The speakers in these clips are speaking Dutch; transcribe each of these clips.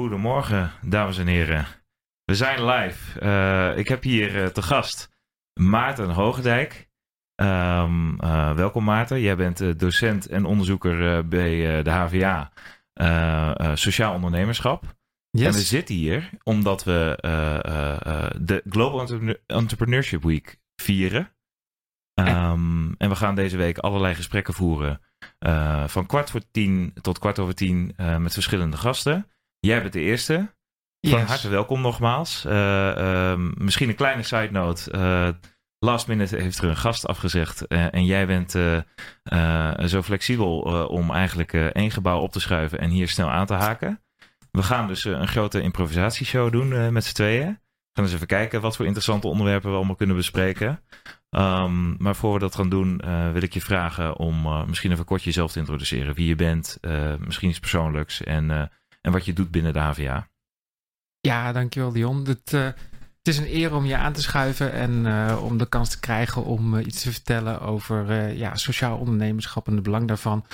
Goedemorgen, dames en heren. We zijn live. Uh, ik heb hier uh, te gast Maarten Hogendijk. Um, uh, welkom Maarten. Jij bent docent en onderzoeker bij de HVA Sociaal Ondernemerschap. Yes. En we zitten hier omdat we de Global Entrepreneurship Week vieren. Um, en we gaan deze week allerlei gesprekken voeren. van kwart voor tien tot kwart over tien met verschillende gasten. Jij bent de eerste. Van yes. harte welkom nogmaals. Uh, uh, misschien een kleine side note. Uh, last minute heeft er een gast afgezegd. Eh, en jij bent zo flexibel om eigenlijk één gebouw op te schuiven en hier snel aan te haken. We gaan dus een grote improvisatieshow doen met z'n tweeën. We gaan eens even kijken wat voor interessante onderwerpen we allemaal kunnen bespreken. Um, maar voor we dat gaan doen, wil ik je vragen om misschien even kort jezelf te introduceren. Wie je bent, misschien iets persoonlijks en en wat je doet binnen de HVA. Ja, dankjewel Dion. Het, uh, het is een eer om je aan te schuiven en uh, om de kans te krijgen om uh, iets te vertellen over ja, sociaal ondernemerschap en het belang daarvan.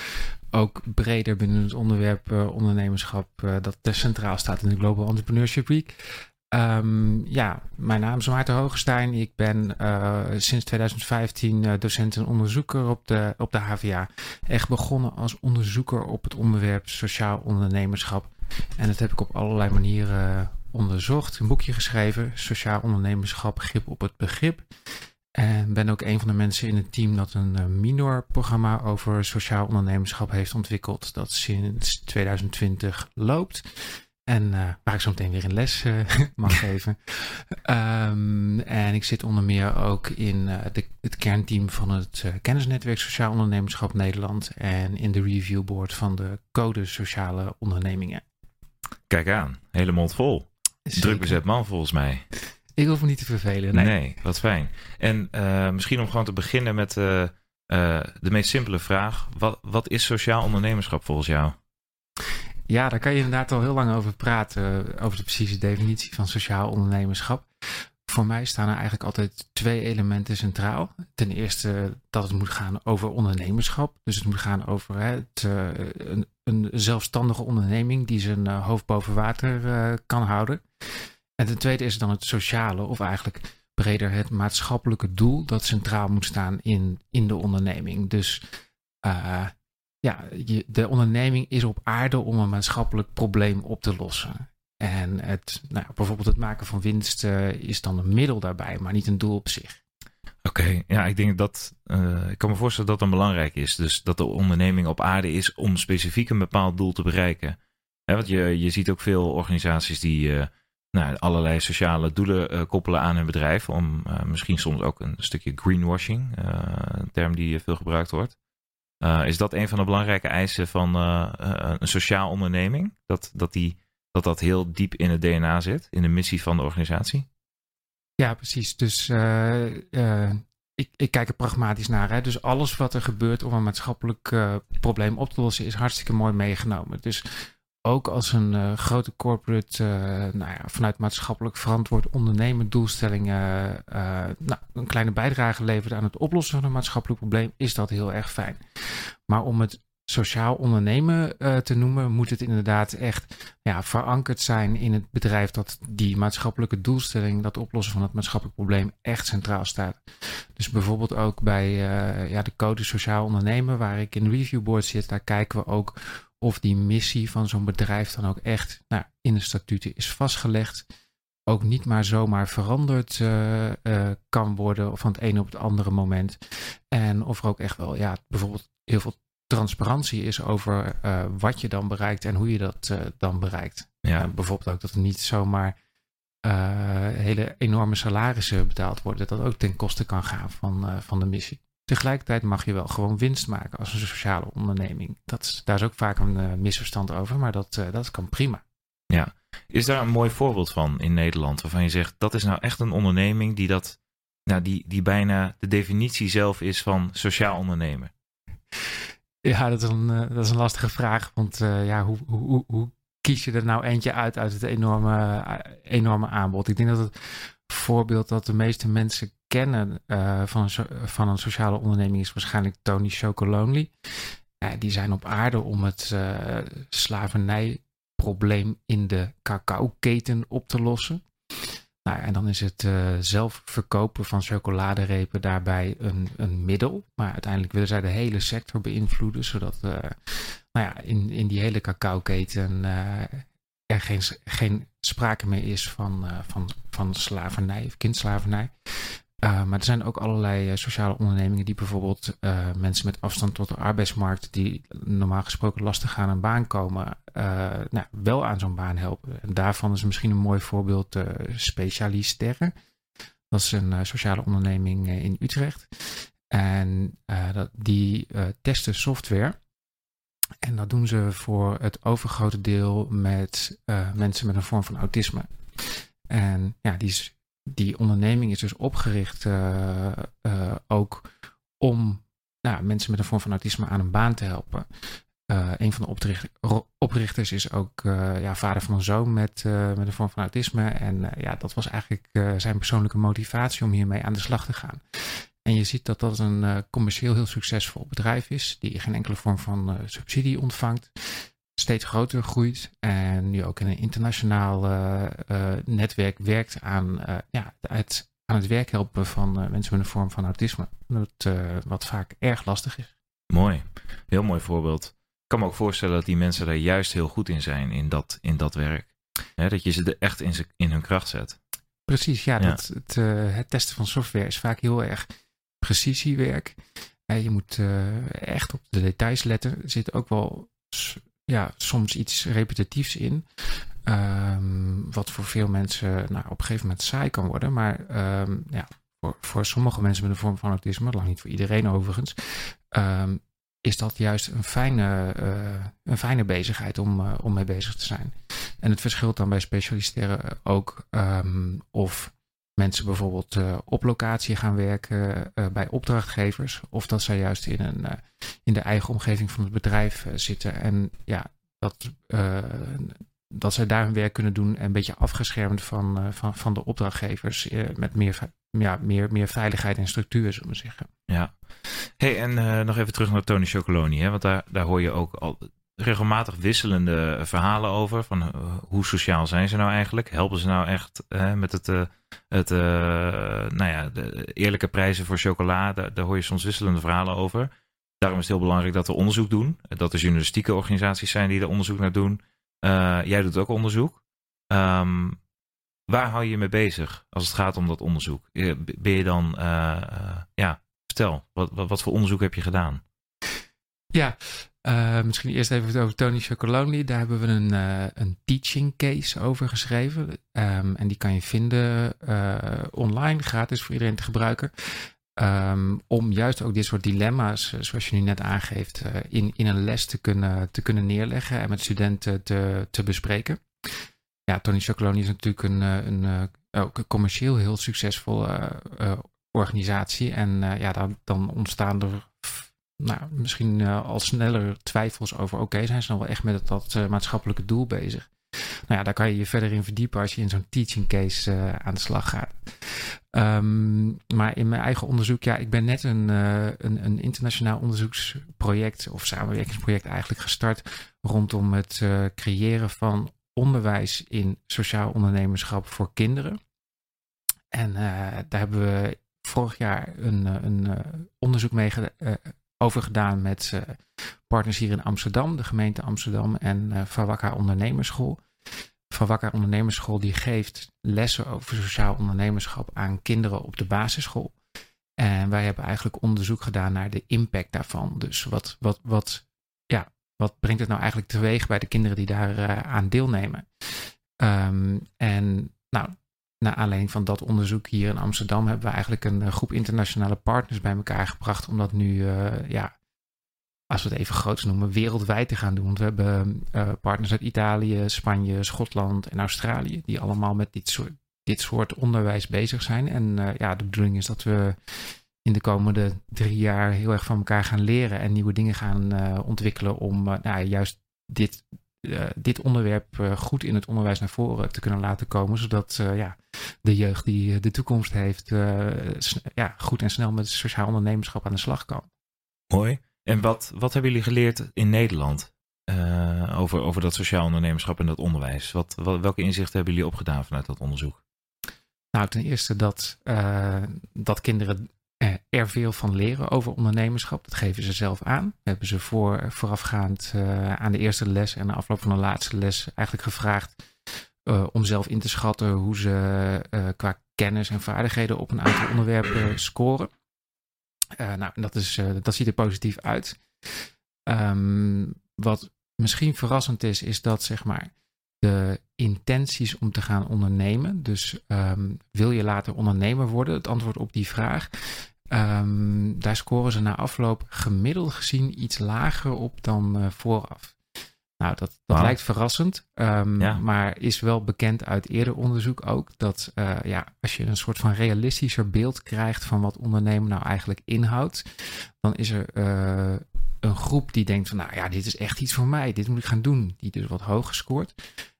Ook breder binnen het onderwerp ondernemerschap dat centraal staat in de Global Entrepreneurship Week. Um, ja, mijn naam is Maarten Hoogstein. Ik ben uh, sinds 2015 uh, docent en onderzoeker op de, op de HVA. Echt begonnen als onderzoeker op het onderwerp sociaal ondernemerschap. En dat heb ik op allerlei manieren onderzocht. Een boekje geschreven, Sociaal Ondernemerschap, Grip op het Begrip. En ben ook een van de mensen in het team dat een minor programma over sociaal ondernemerschap heeft ontwikkeld. Dat sinds 2020 loopt. En uh, waar ik zo meteen weer een les uh, mag geven. Um, en ik zit onder meer ook in uh, de, het kernteam van het kennisnetwerk Sociaal Ondernemerschap Nederland. En in de reviewboard van de Code Sociale Ondernemingen. Kijk aan, hele mond vol. Druk bezet man volgens mij. Ik hoef me niet te vervelen. Nee, nee wat fijn. En misschien om gewoon te beginnen met de meest simpele vraag. Wat, wat is sociaal ondernemerschap volgens jou? Ja, daar kan je inderdaad al heel lang over praten, over de precieze definitie van sociaal ondernemerschap. Voor mij staan er eigenlijk altijd twee elementen centraal. Ten eerste dat het moet gaan over ondernemerschap. Dus het moet gaan over het, uh, een, zelfstandige onderneming die zijn uh, hoofd boven water uh, kan houden. En ten tweede is dan het sociale, of eigenlijk breder het maatschappelijke doel dat centraal moet staan in, in de onderneming. Dus ja, de onderneming is op aarde om een maatschappelijk probleem op te lossen. En het, nou, bijvoorbeeld het maken van winst uh, is dan een middel daarbij, maar niet een doel op zich. Oké, ja, ik denk dat, uh, ik kan me voorstellen dat dat belangrijk is. Dus dat de onderneming op aarde is om specifiek een bepaald doel te bereiken. He, want je, je ziet ook veel organisaties die uh, nou, allerlei sociale doelen koppelen aan hun bedrijf. Om misschien soms ook een stukje greenwashing, een term die veel gebruikt wordt. Uh, is dat een van de belangrijke eisen van uh, een sociaal onderneming? Dat dat, die, dat dat heel diep in het DNA zit, in de missie van de organisatie? Ja, precies. Dus ik, ik, kijk er pragmatisch naar. Hè. Dus alles wat er gebeurt om een maatschappelijk probleem op te lossen, is hartstikke mooi meegenomen. Dus ook als een uh, grote corporate uh, nou ja, vanuit maatschappelijk verantwoord ondernemen doelstellingen uh, nou, een kleine bijdrage levert aan het oplossen van een maatschappelijk probleem, is dat heel erg fijn. Maar om het sociaal ondernemen te noemen, moet het inderdaad echt ja, verankerd zijn in het bedrijf dat die maatschappelijke doelstelling, dat oplossen van het maatschappelijk probleem, echt centraal staat. Dus bijvoorbeeld ook bij ja, de code sociaal ondernemen, waar ik in de reviewboard zit, daar kijken we ook of die missie van zo'n bedrijf dan ook echt nou, in de statuten is vastgelegd. Ook niet maar zomaar veranderd uh, uh, kan worden van het ene op het andere moment. En of er ook echt wel, ja, bijvoorbeeld heel veel transparantie is over uh, wat je dan bereikt en hoe je dat dan bereikt. Ja. bijvoorbeeld ook dat er niet zomaar hele enorme salarissen betaald worden. Dat ook ten koste kan gaan van, van de missie. Tegelijkertijd mag je wel gewoon winst maken als een sociale onderneming. Dat, daar is ook vaak een uh, misverstand over, maar dat, uh, dat kan prima. Ja, is daar een mooi voorbeeld van in Nederland waarvan je zegt dat is nou echt een onderneming die dat, nou die, die bijna de definitie zelf is van sociaal ondernemen? Ja, dat is een, uh, dat is een lastige vraag, want ja, hoe, hoe, hoe kies je er nou eentje uit uit het enorme, enorme aanbod? Ik denk dat het voorbeeld dat de meeste mensen kennen uh, van, een, van een sociale onderneming is waarschijnlijk Tony Chocolonely. Die zijn op aarde om het uh, slavernij probleem in de cacao-keten op te lossen. Nou, en dan is het uh, zelf verkopen van chocoladerepen daarbij een, een middel. Maar uiteindelijk willen zij de hele sector beïnvloeden, zodat nou ja, in, in die hele cacao-keten er geen, geen sprake meer is van, van, van slavernij of kindslavernij. Uh, maar er zijn ook allerlei uh, sociale ondernemingen die bijvoorbeeld mensen met afstand tot de arbeidsmarkt, die normaal gesproken lastig aan een baan komen, nou, wel aan zo'n baan helpen. En daarvan is misschien een mooi voorbeeld Specialisterren. Dat is een sociale onderneming in Utrecht. En dat, die testen software. En dat doen ze voor het overgrote deel met mensen met een vorm van autisme. En ja, die die onderneming is dus opgericht uh, uh, ook om nou, mensen met een vorm van autisme aan een baan te helpen. Een van de oprichters is ook ja, vader van een zoon met, met een vorm van autisme. En ja, dat was eigenlijk zijn persoonlijke motivatie om hiermee aan de slag te gaan. En je ziet dat dat een commercieel heel succesvol bedrijf is, die geen enkele vorm van subsidie ontvangt steeds groter groeit en nu ook in een internationaal uh, uh, netwerk werkt aan, ja, het, aan het werk helpen van mensen met een vorm van autisme. Dat, wat vaak erg lastig is. Mooi, heel mooi voorbeeld. Ik kan me ook voorstellen dat die mensen daar juist heel goed in zijn, in dat, in dat werk. dat je ze er echt in, in hun kracht zet. Precies, ja. ja. Dat, het, het testen van software is vaak heel erg precisiewerk. je moet echt op de details letten. Er zit ook wel ja, soms iets repetitiefs in. Um, wat voor veel mensen nou, op een gegeven moment saai kan worden. Maar um, ja, voor, voor sommige mensen met een vorm van autisme, lang niet voor iedereen overigens, um, is dat juist een fijne, uh, een fijne bezigheid om, om mee bezig te zijn. En het verschilt dan bij specialisteren ook of mensen bijvoorbeeld uh, op locatie gaan werken uh, bij opdrachtgevers. Of dat zij juist in, een, uh, in de eigen omgeving van het bedrijf zitten. En ja, dat, dat zij daar hun werk kunnen doen. Een beetje afgeschermd van, van, van de opdrachtgevers. met meer, ja, meer, meer veiligheid en structuur, zullen we zeggen. Ja. Hey, en nog even terug naar Tony Chocoloni. Hè? Want daar, daar hoor je ook al regelmatig wisselende verhalen over. Van hoe sociaal zijn ze nou eigenlijk? Helpen ze nou echt met het, het nou ja, de eerlijke prijzen voor chocola? Daar, hoor je soms wisselende verhalen over. Daarom is het heel belangrijk dat we onderzoek doen. Dat er journalistieke organisaties zijn die er onderzoek naar doen. jij doet ook onderzoek. Um, waar hou je je mee bezig als het gaat om dat onderzoek? Ben je dan, ja, vertel, wat, wat, wat voor onderzoek heb je gedaan? Ja, uh, misschien eerst even over Tony Chocolonely. Daar hebben we een, uh, een teaching case over geschreven. Um, en die kan je vinden uh, online, gratis voor iedereen te gebruiken. Um, om juist ook dit soort dilemma's, zoals je nu net aangeeft, in, in een les te kunnen, te kunnen neerleggen en met studenten te, te bespreken. Ja, Tony Chocolonely is natuurlijk een, een, ook een commercieel heel succesvolle organisatie. En ja, dan, dan ontstaan er nou, misschien uh, al sneller twijfels over: oké, zijn ze nou wel echt met dat uh, maatschappelijke doel bezig? Nou ja, daar kan je je verder in verdiepen als je in zo'n teaching case uh, aan de slag gaat. Um, maar in mijn eigen onderzoek, ja, ik ben net een, een, een, internationaal onderzoeksproject of samenwerkingsproject eigenlijk gestart rondom het creëren van onderwijs in sociaal ondernemerschap voor kinderen. En daar hebben we vorig jaar een, een onderzoek mee over gedaan met uh, partners hier in Amsterdam, de gemeente Amsterdam en uh, Van Ondernemerschool. Van Ondernemerschool die geeft lessen over sociaal ondernemerschap aan kinderen op de basisschool. En wij hebben eigenlijk onderzoek gedaan naar de impact daarvan. Dus wat, wat, wat, ja, wat brengt het nou eigenlijk teweeg bij de kinderen die daar uh, aan deelnemen? Um, en nou, naar aanleiding van dat onderzoek hier in Amsterdam hebben we eigenlijk een eh, groep internationale partners bij elkaar gebracht om dat nu, uh, ja, als we het even groots noemen, wereldwijd te gaan doen. Want we hebben uh, partners uit Italië, Spanje, Schotland en Australië, die allemaal met dit soort, dit soort onderwijs bezig zijn. En ja, de bedoeling is dat we in de komende drie jaar heel erg van elkaar gaan leren en nieuwe dingen gaan ontwikkelen om nou, juist dit uh, dit onderwerp uh, goed in het onderwijs naar voren te kunnen laten komen. Zodat uh, ja, de jeugd die de toekomst heeft, ja, goed en snel met sociaal ondernemerschap aan de slag kan. Mooi. En wat, wat hebben jullie geleerd in Nederland? over, over dat sociaal ondernemerschap en dat onderwijs? Wat, wat, welke inzichten hebben jullie opgedaan vanuit dat onderzoek? Nou, ten eerste dat, dat kinderen er veel van leren over ondernemerschap. Dat geven ze zelf aan. We hebben ze voor, voorafgaand aan de eerste les en de afloop van de laatste les eigenlijk gevraagd om zelf in te schatten hoe ze qua kennis en vaardigheden op een aantal onderwerpen scoren. Nou, dat, is, dat ziet er positief uit. Um, wat misschien verrassend is, is dat zeg maar de intenties om te gaan ondernemen. Dus um, wil je later ondernemer worden? Het antwoord op die vraag. Um, daar scoren ze na afloop gemiddeld gezien iets lager op dan uh, vooraf. Nou, dat, dat lijkt verrassend, um, ja. maar is wel bekend uit eerder onderzoek ook dat uh, ja, als je een soort van realistischer beeld krijgt van wat ondernemen nou eigenlijk inhoudt, dan is er uh, een groep die denkt van nou ja, dit is echt iets voor mij, dit moet ik gaan doen, die dus wat hoger scoort.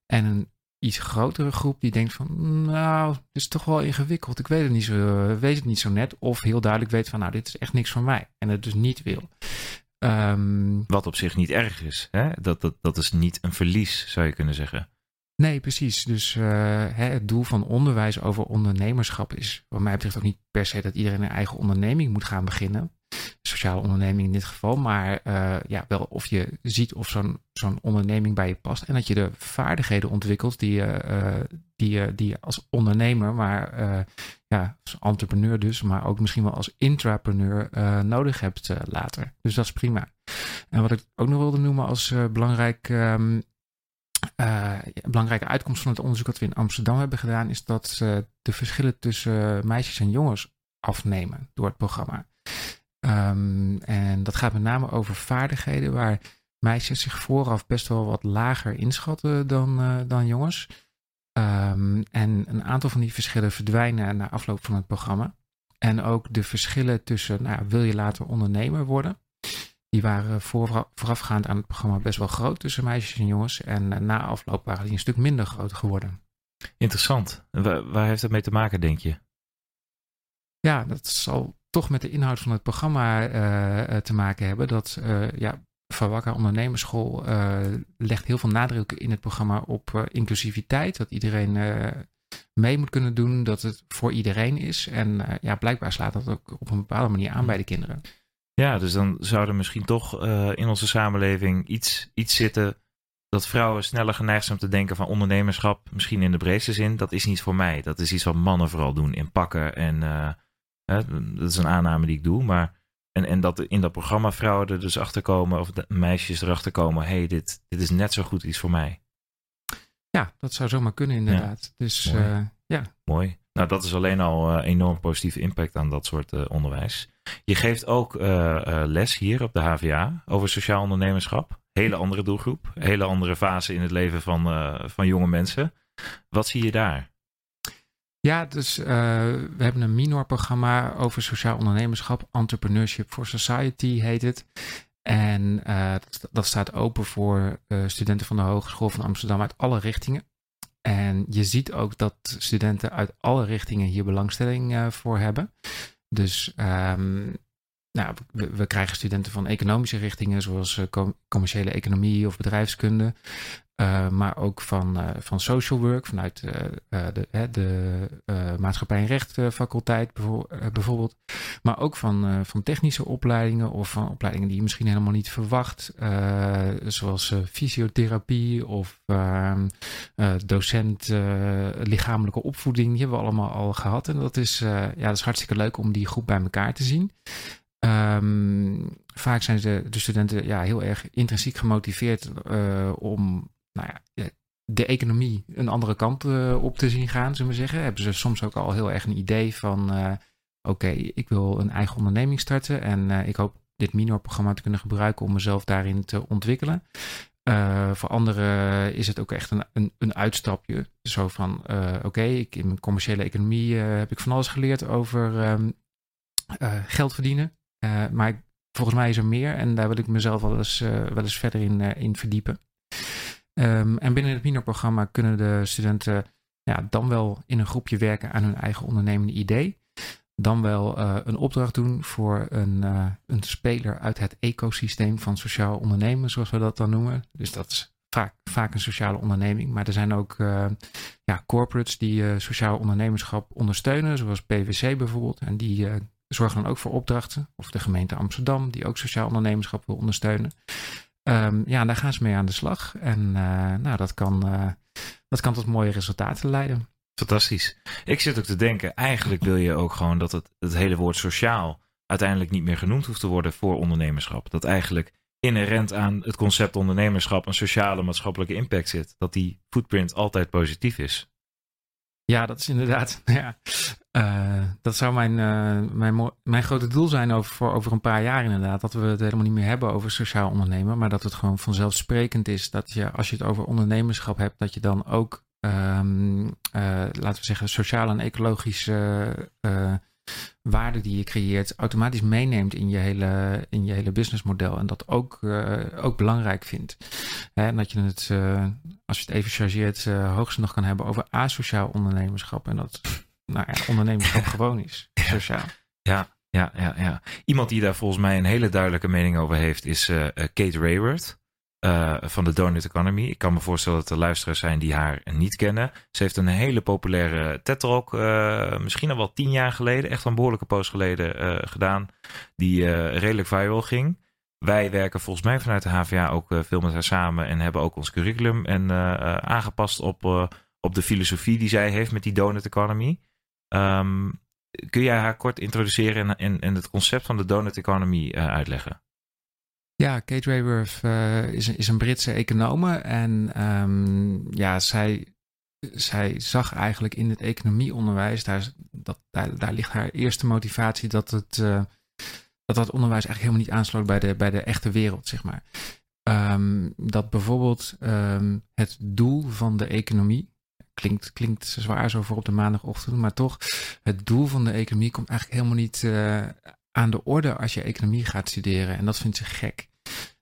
En een iets grotere groep die denkt van nou, dit is toch wel ingewikkeld, ik weet het niet zo, weet het niet zo net. Of heel duidelijk weet van nou, dit is echt niks voor mij en het dus niet wil. Um, Wat op zich niet erg is. Hè? Dat, dat, dat is niet een verlies, zou je kunnen zeggen. Nee, precies. Dus uh, hè, het doel van onderwijs over ondernemerschap is, wat mij betreft, ook niet per se dat iedereen een eigen onderneming moet gaan beginnen. Sociale onderneming in dit geval. Maar uh, ja, wel of je ziet of zo'n zo'n onderneming bij je past. En dat je de vaardigheden ontwikkelt die je, uh, die je, die als ondernemer, maar ja, als entrepreneur dus, maar ook misschien wel als intrapreneur nodig hebt later. Dus dat is prima. En wat ik ook nog wilde noemen als belangrijk. Een belangrijke uitkomst van het onderzoek dat we in Amsterdam hebben gedaan, is dat uh, de verschillen tussen meisjes en jongens afnemen door het programma. Um, en dat gaat met name over vaardigheden waar meisjes zich vooraf best wel wat lager inschatten dan, uh, dan jongens. Um, en een aantal van die verschillen verdwijnen na afloop van het programma. En ook de verschillen tussen, nou, wil je later ondernemer worden? Die waren voorafgaand aan het programma best wel groot tussen meisjes en jongens. En eh, na afloop waren die een stuk minder groot geworden. Interessant. Waar, waar heeft dat mee te maken, denk je? Ja, dat zal toch met de inhoud van het programma uh, te maken hebben. Dat uh, ja, Van Wakker Ondernemerschool legt heel veel nadruk in het programma op inclusiviteit. Dat iedereen mee moet kunnen doen, dat het voor iedereen is. En ja, blijkbaar slaat dat ook op een bepaalde manier aan bij de kinderen. Ja, dus dan zou er misschien toch in onze samenleving iets, iets zitten dat vrouwen sneller geneigd zijn om te denken van ondernemerschap, misschien in de breedste zin, dat is niet voor mij. Dat is iets wat mannen vooral doen, in pakken. En uh, hè, dat is een aanname die ik doe. Maar, en, en dat in dat programma vrouwen er dus achter komen, of de meisjes erachter komen, hé, hey, dit, dit is net zo goed iets voor mij. Ja, dat zou zomaar kunnen inderdaad. Ja. Dus Mooi. Uh, ja. Mooi. Nou, dat is alleen al enorm positieve impact aan dat soort onderwijs. Je geeft ook uh, uh, les hier op de HVA over sociaal ondernemerschap. Hele andere doelgroep, hele andere fase in het leven van, uh, van jonge mensen. Wat zie je daar? Ja, dus we hebben een minor-programma over sociaal ondernemerschap. Entrepreneurship for Society heet het. En dat, dat, staat open voor studenten van de Hogeschool van Amsterdam uit alle richtingen. En je ziet ook dat studenten uit alle richtingen hier belangstelling voor hebben. Dus um, nou, we, krijgen studenten van economische richtingen, zoals commerciële economie of bedrijfskunde. Uh, maar ook van, uh, van social work, vanuit de, de maatschappij en recht faculteit bijvoorbeeld. Maar ook van, van technische opleidingen of van opleidingen die je misschien helemaal niet verwacht. zoals fysiotherapie of ehm, docent lichamelijke opvoeding. Die hebben we allemaal al gehad. En dat is, ja, dat is hartstikke leuk om die groep bij elkaar te zien. Um, vaak zijn de, de, studenten ja, heel erg intrinsiek gemotiveerd om nou ja, de economie een andere kant uh, op te zien gaan, zullen we zeggen. Hebben ze soms ook al heel erg een idee van: uh, oké, ik wil een eigen onderneming starten en ik hoop dit minor-programma te kunnen gebruiken om mezelf daarin te ontwikkelen. voor anderen is het ook echt een, een, een uitstapje. Zo van: oké, okay, in commerciële economie heb ik van alles geleerd over um, geld verdienen. Maar volgens mij is er meer en daar wil ik mezelf wel eens, wel eens verder in, in verdiepen. Um, en binnen het minor-programma kunnen de studenten ja, dan wel in een groepje werken aan hun eigen ondernemende idee. dan wel een opdracht doen voor een, een speler uit het ecosysteem van sociaal ondernemen, zoals we dat dan noemen. Dus dat is vaak, vaak een sociale onderneming. Maar er zijn ook ja, corporates die sociaal ondernemerschap ondersteunen, zoals PwC bijvoorbeeld. En die zorgen dan ook voor opdrachten. Of de gemeente Amsterdam, die ook sociaal ondernemerschap wil ondersteunen. Um, ja, daar gaan ze mee aan de slag. En uh, nou, dat kan, uh, dat kan tot mooie resultaten leiden. Fantastisch. Ik zit ook te denken, eigenlijk wil je ook gewoon dat het, het hele woord sociaal uiteindelijk niet meer genoemd hoeft te worden voor ondernemerschap. Dat eigenlijk inherent aan het concept ondernemerschap een sociale maatschappelijke impact zit. Dat die footprint altijd positief is. Ja, dat is inderdaad. Ja. Uh, dat zou mijn, uh, mijn, mijn grote doel zijn over, voor over een paar jaar inderdaad. Dat we het helemaal niet meer hebben over sociaal ondernemen. Maar dat het gewoon vanzelfsprekend is dat je, als je het over ondernemerschap hebt, dat je dan ook, um, uh, laten we zeggen, sociaal en ecologische waarde die je creëert automatisch meeneemt in je hele, in je hele businessmodel. En dat ook, uh, ook belangrijk vindt. Hè, en dat je het, uh, als je het even chargeert, uh, hoogst nog kan hebben over asociaal ondernemerschap. En dat nou ja, ondernemerschap gewoon is, sociaal. Ja, ja, ja, ja. Iemand die daar volgens mij een hele duidelijke mening over heeft, is Kate Rayward. Uh, van de Donut Economy. Ik kan me voorstellen dat er luisteraars zijn die haar niet kennen. Ze heeft een hele populaire TED-talk, uh, misschien al wel tien jaar geleden, echt een behoorlijke poos geleden uh, gedaan, die redelijk viral ging. Wij werken volgens mij vanuit de HVA ook veel met haar samen en hebben ook ons curriculum en aangepast op, op de filosofie die zij heeft met die Donut Economy. Um, kun jij haar kort introduceren en, en, en het concept van de Donut Economy uitleggen? Ja, Kate Raworth uh, is, is een Britse econoom En um, ja, zij, zij zag eigenlijk in het economieonderwijs, daar, dat, daar, daar ligt haar eerste motivatie dat het, uh, dat, dat onderwijs eigenlijk helemaal niet aansloot bij de, bij de echte wereld, zeg maar. Um, dat bijvoorbeeld um, het doel van de economie, klinkt, klinkt zwaar zo voor op de maandagochtend, maar toch, het doel van de economie komt eigenlijk helemaal niet uh, aan de orde als je economie gaat studeren. En dat vindt ze gek.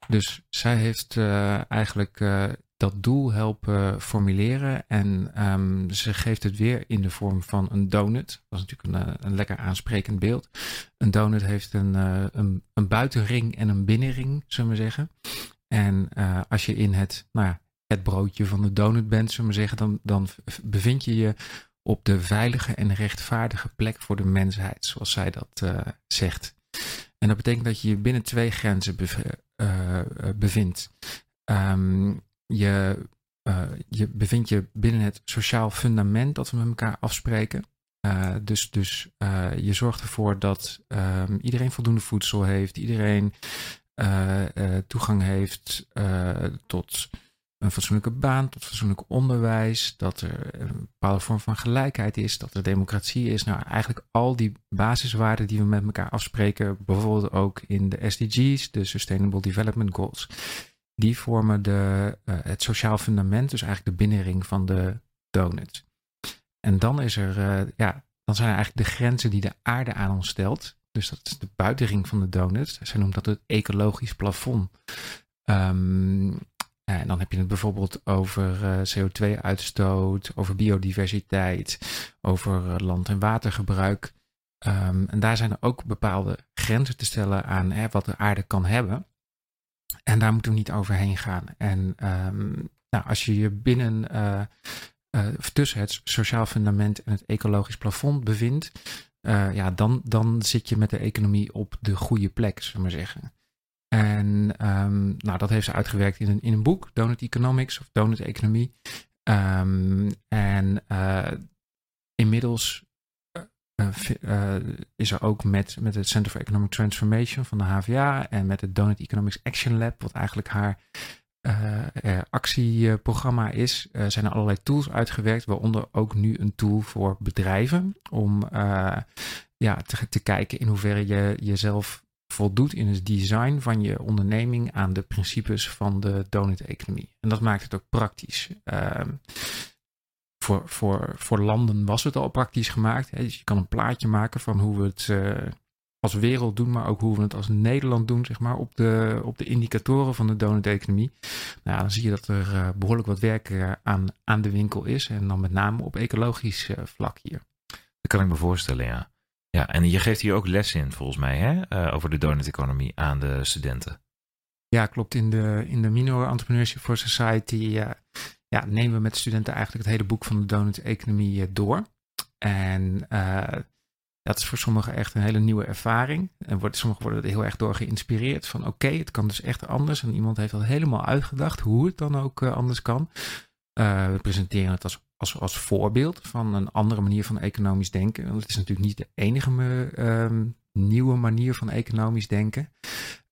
Dus zij heeft uh, eigenlijk uh, dat doel helpen formuleren. En um, ze geeft het weer in de vorm van een donut. Dat is natuurlijk een, eh, een lekker aansprekend beeld. Een donut heeft een, een, een, buitenring en een binnenring, zullen we zeggen. En als je in het, nou ja, het broodje van de donut bent, zullen we zeggen, dan, dan bevind je je op de veilige en rechtvaardige plek voor de mensheid, zoals zij dat zegt. En dat betekent dat je je binnen twee grenzen bev uh, bevindt. Um, je, uh, je bevindt je binnen het sociaal fundament dat we met elkaar afspreken. dus dus je zorgt ervoor dat um, iedereen voldoende voedsel heeft, iedereen toegang heeft tot een fatsoenlijke baan, tot fatsoenlijk onderwijs, dat er een bepaalde vorm van gelijkheid is, dat er democratie is. Nou, eigenlijk al die basiswaarden die we met elkaar afspreken, bijvoorbeeld ook in de SDG's, de Sustainable Development Goals, die vormen de, uh, het sociaal fundament, dus eigenlijk de binnenring van de donut. En dan is er, uh, ja, dan zijn er eigenlijk de grenzen die de aarde aan ons stelt. Dus dat is de buitenring van de donut. Zij noemt dat het ecologisch plafond. Um, en dan heb je het bijvoorbeeld over eh, CO2-uitstoot, over biodiversiteit, over uh, land- en watergebruik. Um, en daar zijn ook bepaalde grenzen te stellen aan hè, wat de aarde kan hebben. En daar moeten we niet overheen gaan. En um, nou, als je je binnen uh, tussen het sociaal fundament en het ecologisch plafond bevindt, ja, dan, dan zit je met de economie op de goede plek, zullen we maar zeggen. En um, nou, dat heeft ze uitgewerkt in een, in een boek, Donut Economics of Donut Economie. Um, en uh, inmiddels uh, uh, is er ook met, met het Center for Economic Transformation van de HVA en met het Donut Economics Action Lab, wat eigenlijk haar actieprogramma is, zijn er allerlei tools uitgewerkt, waaronder ook nu een tool voor bedrijven om ja, te, te kijken in hoeverre je jezelf voldoet in het design van je onderneming aan de principes van de donut-economie. En dat maakt het ook praktisch. Uh, voor, voor, voor landen was het al praktisch gemaakt. Hè? Dus je kan een plaatje maken van hoe we het uh, als wereld doen, maar ook hoe we het als Nederland doen, zeg maar, op de, op de indicatoren van de donut-economie. Nou, dan zie je dat er uh, behoorlijk wat werk uh, aan, aan de winkel is. En dan met name op ecologisch vlak hier. Dat kan ik me voorstellen, ja. Ja, en je geeft hier ook les in, volgens mij, hè? over de donut-economie aan de studenten. Ja, klopt. In de, in de Minor Entrepreneurship for Society ja, nemen we met studenten eigenlijk het hele boek van de donut-economie door. En dat is voor sommigen echt een hele nieuwe ervaring. En wordt, sommigen worden er heel erg door geïnspireerd. Van oké, het kan dus echt anders. En iemand heeft dat helemaal uitgedacht hoe het dan ook anders kan. We presenteren het als, als, als voorbeeld van een andere manier van economisch denken. Want het is natuurlijk niet de enige um, nieuwe manier van economisch denken.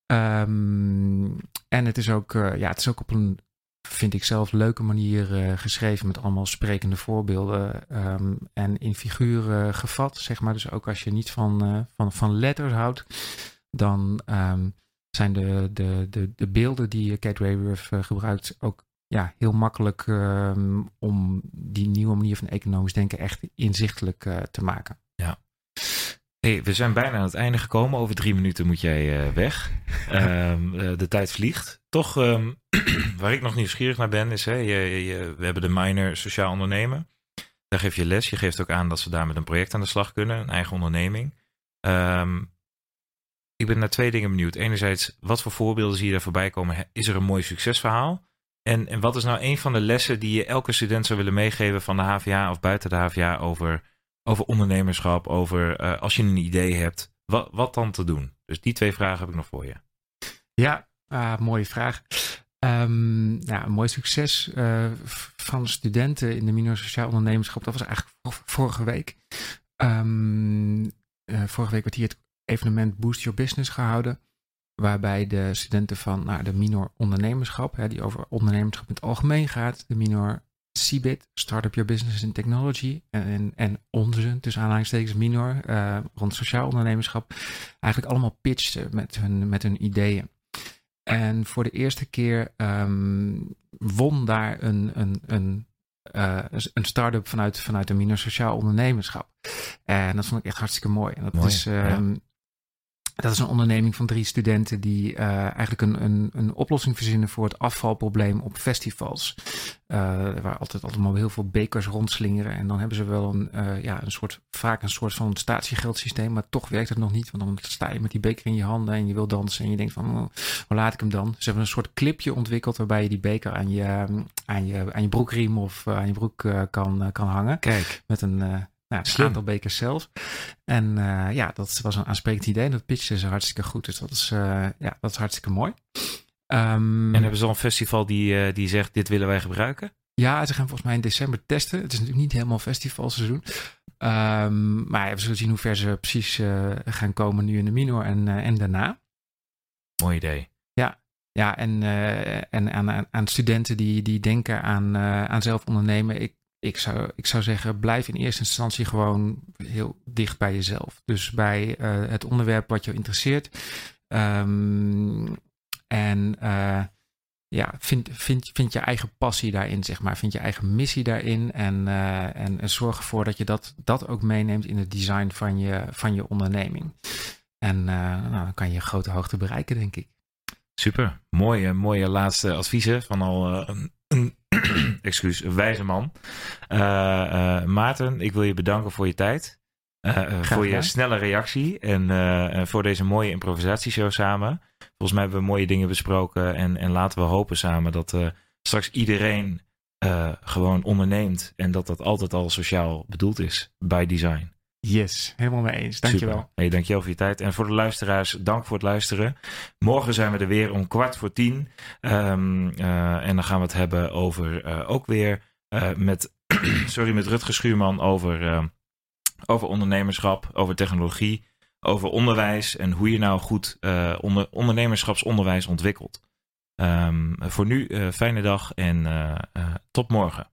Um, en het is ook, uh, ja, het is ook op een vind ik zelf, leuke manier uh, geschreven met allemaal sprekende voorbeelden um, en in figuren gevat, zeg maar. Dus ook als je niet van, uh, van, van letters houdt, dan zijn de, de, de, de beelden die Kate Raworth gebruikt ook ja, heel makkelijk um, om die nieuwe manier van economisch denken echt inzichtelijk te maken. Ja. Hey, we zijn bijna aan het einde gekomen. Over drie minuten moet jij uh, weg. um, de tijd vliegt. Toch, um, waar ik nog nieuwsgierig naar ben, is: hè, je, je, we hebben de minor sociaal ondernemen. Daar geef je les. Je geeft ook aan dat ze daar met een project aan de slag kunnen, een eigen onderneming. Ik ben naar twee dingen benieuwd. Enerzijds, wat voor voorbeelden zie je daar voorbij komen? Is er een mooi succesverhaal? En, en wat is nou een van de lessen die je elke student zou willen meegeven van de HVA of buiten de HVA over over ondernemerschap, over uh, als je een idee hebt, wat, wat dan te doen? Dus die twee vragen heb ik nog voor je. Ja, uh, mooie vraag. Nou, een mooi succes uh, van studenten in de minor sociaal ondernemerschap. Dat was eigenlijk vorige week. Um, vorige week werd hier het evenement Boost Your Business gehouden. Waarbij de studenten van nou, de minor ondernemerschap, hè, die over ondernemerschap in het algemeen gaat, de minor CBIT, Startup Your Business in Technology, en, en onze, dus aanhalingstekens minor, uh, rond sociaal ondernemerschap, eigenlijk allemaal pitchten met hun, met hun ideeën. En voor de eerste keer um, won daar een, een, een, uh, een start-up vanuit, vanuit een minor sociaal ondernemerschap. En dat vond ik echt hartstikke mooi. En dat mooi, is um, dat is een onderneming van drie studenten die uh, eigenlijk een, een, een oplossing verzinnen voor het afvalprobleem op festivals. Uh, waar altijd allemaal heel veel bekers rondslingeren. En dan hebben ze wel een, uh, ja, een soort, vaak een soort van statiegeldsysteem. Maar toch werkt het nog niet. Want dan sta je met die beker in je handen en je wil dansen. En je denkt van, oh, hoe laat ik hem dan? Ze hebben een soort clipje ontwikkeld waarbij je die beker aan je, aan je, aan je broekriem of aan je broek kan, kan hangen. Kijk. Met een nou, een aantal bekers zelf. En uh, ja, dat was een aansprekend idee. En dat pitchte ze hartstikke goed. Dus dat is, uh, ja, dat is hartstikke mooi. Um, en hebben ze al een festival die, uh, die zegt, dit willen wij gebruiken? Ja, ze gaan volgens mij in december testen. Het is natuurlijk niet helemaal festivalseizoen. Um, maar we zullen zien hoe ver ze precies gaan komen nu in de minor en, en daarna. Mooi idee. Ja, ja en, en aan, aan studenten die, die denken aan, aan zelf ondernemen. Ik ik zou, ik zou zeggen, blijf in eerste instantie gewoon heel dicht bij jezelf. Dus bij uh, het onderwerp wat je interesseert. Um, en uh, ja, vind, vind, vind je eigen passie daarin, zeg maar. Vind je eigen missie daarin. En, uh, en, en zorg ervoor dat je dat, dat ook meeneemt in het design van je, van je onderneming. En nou, dan kan je grote hoogte bereiken, denk ik. Super. Mooie, mooie laatste adviezen van al een excuus, wijze man. Uh, uh, Maarten, ik wil je bedanken voor je tijd. Uh, voor je snelle reactie en voor deze mooie improvisatieshow samen. Volgens mij hebben we mooie dingen besproken en, en laten we hopen samen dat straks iedereen gewoon onderneemt en dat dat altijd al sociaal bedoeld is bij design. Yes, helemaal mee eens. Dankjewel. Super. Hey, dankjewel voor je tijd. En voor de luisteraars, dank voor het luisteren. Morgen zijn we er weer om kwart voor tien. Um, uh, en dan gaan we het hebben over uh, ook weer uh, met, sorry, met Rutger Schuurman over, over ondernemerschap, over technologie, over onderwijs en hoe je nou goed onder, ondernemerschapsonderwijs ontwikkelt. Um, voor nu, fijne dag en tot morgen.